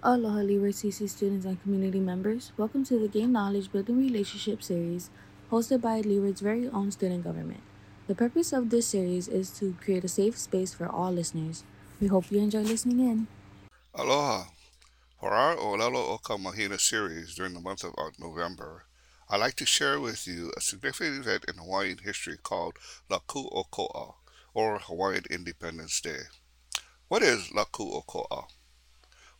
Aloha Leeward CC students and community members. Welcome to the Gain Knowledge Building Relationship series hosted by Leeward's very own student government. The purpose of this series is to create a safe space for all listeners. We hope you enjoy listening in. Aloha. For our ʻŌlelo O Ka Mahina series during the month of November, I'd like to share with you a significant event in Hawaiian history called Lā Kūʻokoʻa, or Hawaiian Independence Day. What is Lā Kūʻokoʻa?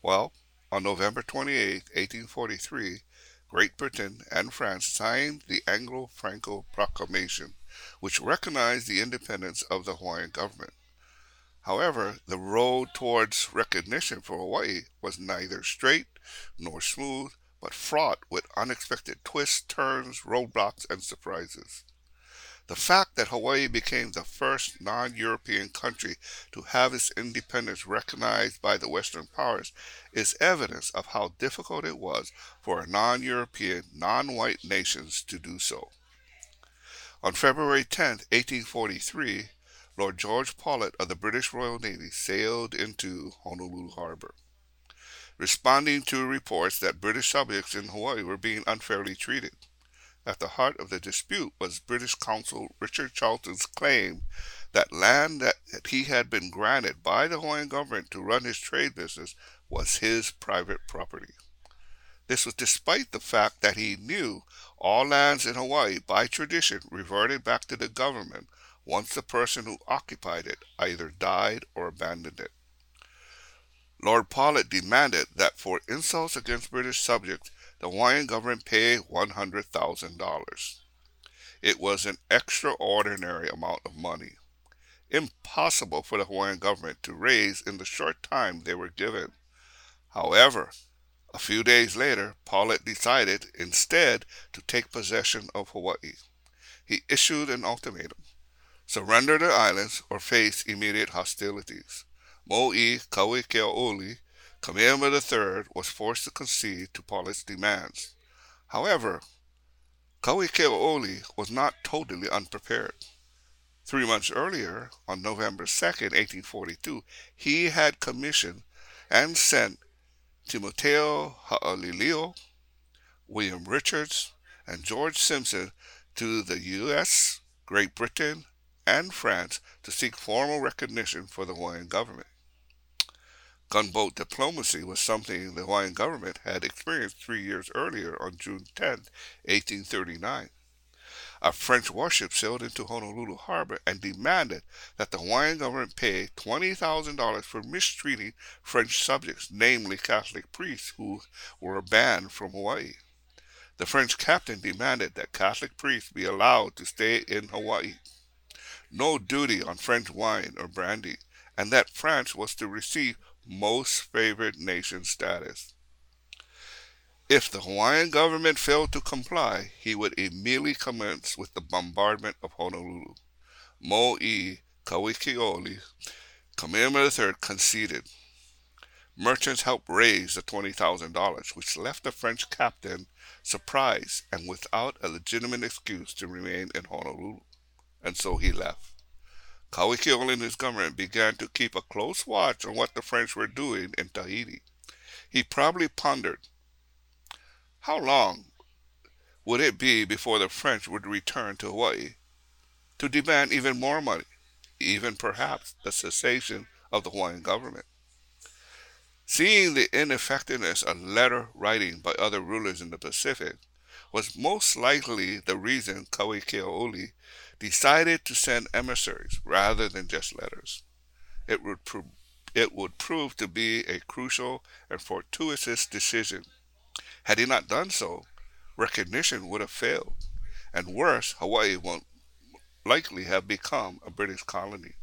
Well, on November 28, 1843, Great Britain and France signed the Anglo-Franco Proclamation, which recognized the independence of the Hawaiian government. However, the road towards recognition for Hawaii was neither straight nor smooth, but fraught with unexpected twists, turns, roadblocks, and surprises. The fact that Hawaii became the first non European country to have its independence recognized by the Western powers is evidence of how difficult it was for non European, non white nations to do so. On February 10, 1843, Lord George Paulet of the British Royal Navy sailed into Honolulu Harbor. Responding to reports that British subjects in Hawaii were being unfairly treated, at the heart of the dispute was British consul Richard Charlton's claim that land that he had been granted by the Hawaiian government to run his trade business was his private property. This was despite the fact that he knew all lands in Hawaii by tradition reverted back to the government once the person who occupied it either died or abandoned it. Lord Paulet demanded that for insults against British subjects, the Hawaiian government pay $100,000. It was an extraordinary amount of money, impossible for the Hawaiian government to raise in the short time they were given. However, a few days later, Paulet decided instead to take possession of Hawaii. He issued an ultimatum surrender the islands or face immediate hostilities. Mo'i Kauikeaouli Kamehameha III was forced to concede to Paulet's demands. However, Kauikeaouli was not totally unprepared. Three months earlier, on November 2, 1842, he had commissioned and sent Timoteo Ha'alilio, William Richards, and George Simpson to the U.S., Great Britain, and France to seek formal recognition for the Hawaiian government. Gunboat diplomacy was something the Hawaiian government had experienced three years earlier on June 10, 1839. A French warship sailed into Honolulu harbor and demanded that the Hawaiian government pay $20,000 for mistreating French subjects, namely Catholic priests who were banned from Hawaii. The French captain demanded that Catholic priests be allowed to stay in Hawaii. No duty on French wine or brandy, and that France was to receive most favored nation status. If the Hawaiian government failed to comply, he would immediately commence with the bombardment of Honolulu. Mo'i Kauikeaouli, Kamehameha III conceded. Merchants helped raise the $20,000, which left the French captain surprised and without a legitimate excuse to remain in Honolulu. And so he left. Kauikeaouli and his government began to keep a close watch on what the French were doing in Tahiti. He probably pondered, how long would it be before the French would return to Hawaii to demand even more money, even perhaps the cessation of the Hawaiian government? Seeing the ineffectiveness of letter writing by other rulers in the Pacific was most likely the reason Kauikeaouli decided to send emissaries rather than just letters. It would, pro- it would prove to be a crucial and fortuitous decision. Had he not done so, recognition would have failed, and worse, Hawaii would likely have become a British colony.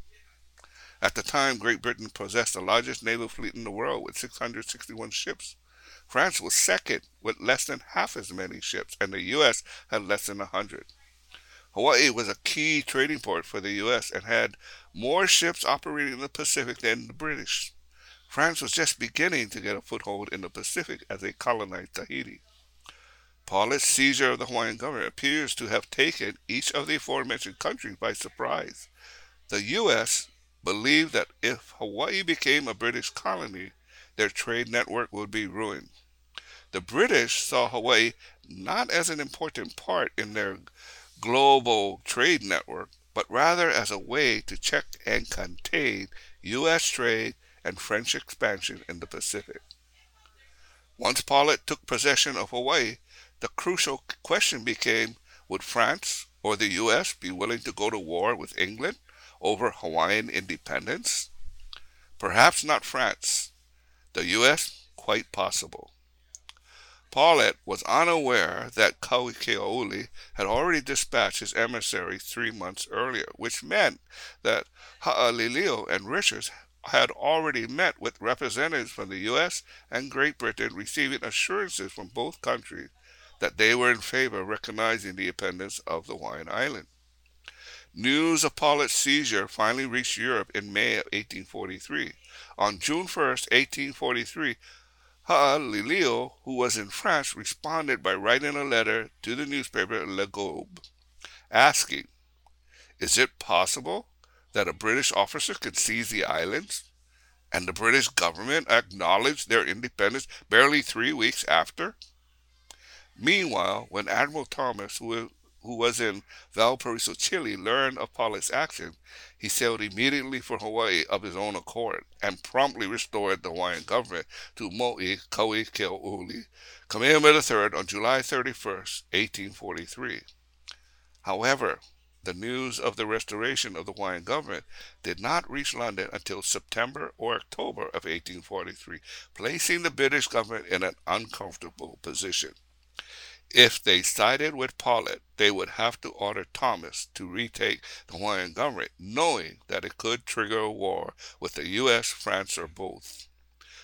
At the time, Great Britain possessed the largest naval fleet in the world with 661 ships. France was second with less than half as many ships, and the U.S. had less than 100. Hawaii was a key trading port for the U.S. and had more ships operating in the Pacific than the British. France was just beginning to get a foothold in the Pacific as they colonized Tahiti. Paulet's seizure of the Hawaiian government appears to have taken each of the aforementioned countries by surprise. The U.S. believed that if Hawaii became a British colony, their trade network would be ruined. The British saw Hawaii not as an important part in their global trade network, but rather as a way to check and contain U.S. trade and French expansion in the Pacific. Once Paulet took possession of Hawaii, the crucial question became would France or the U.S. be willing to go to war with England over Hawaiian independence? Perhaps not France. The U.S. quite possible. Paulet was unaware that Kauikeaouli had already dispatched his emissary three months earlier, which meant that Ha'alilio and Richards had already met with representatives from the U.S. and Great Britain, receiving assurances from both countries that they were in favor of recognizing the independence of the Hawaiian island. News of Paulet's seizure finally reached Europe in May of 1843. On June 1, 1843, Ha'alilio, who was in France, responded by writing a letter to the newspaper Le Globe, asking, Is it possible that a British officer could seize the islands? And the British government acknowledged their independence barely three weeks after? Meanwhile, when Admiral Thomas, who, who was in Valparaiso, Chile, learned of Paulet's action, he sailed immediately for Hawaii of his own accord and promptly restored the Hawaiian government to Mo'i Kauikeaouli, Kamehameha III, on July 31, 1843. However, the news of the restoration of the Hawaiian government did not reach London until September or October of 1843, placing the British government in an uncomfortable position. If they sided with Paulet, they would have to order Thomas to retake the Hawaiian government, knowing that it could trigger a war with the U.S., France, or both.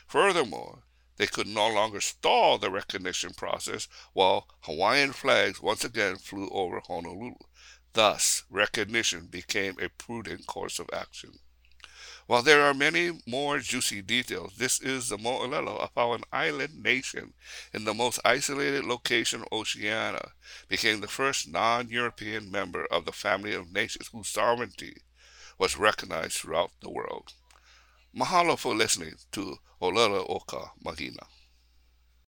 Furthermore, they could no longer stall the recognition process while Hawaiian flags once again flew over Honolulu. Thus, recognition became a prudent course of action. While there are many more juicy details, this is the mo'olelo of how an island nation in the most isolated location Oceania became the first non-European member of the family of nations whose sovereignty was recognized throughout the world. Mahalo for listening to ʻŌlelo O Ka Mahina.